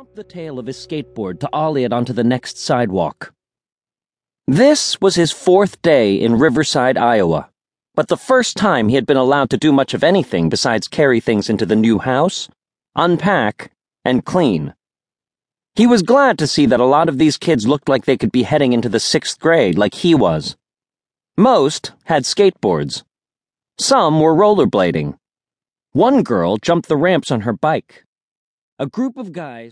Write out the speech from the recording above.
stomped the tail of his skateboard to ollie it onto the next sidewalk. This was his fourth day in Riverside, Iowa, but the first time he had been allowed to do much of anything besides carry things into the new house, unpack, and clean. He was glad to see that a lot of these kids looked like they could be heading into the sixth grade like he was. Most had skateboards. Some were rollerblading. One girl jumped the ramps on her bike. A group of guys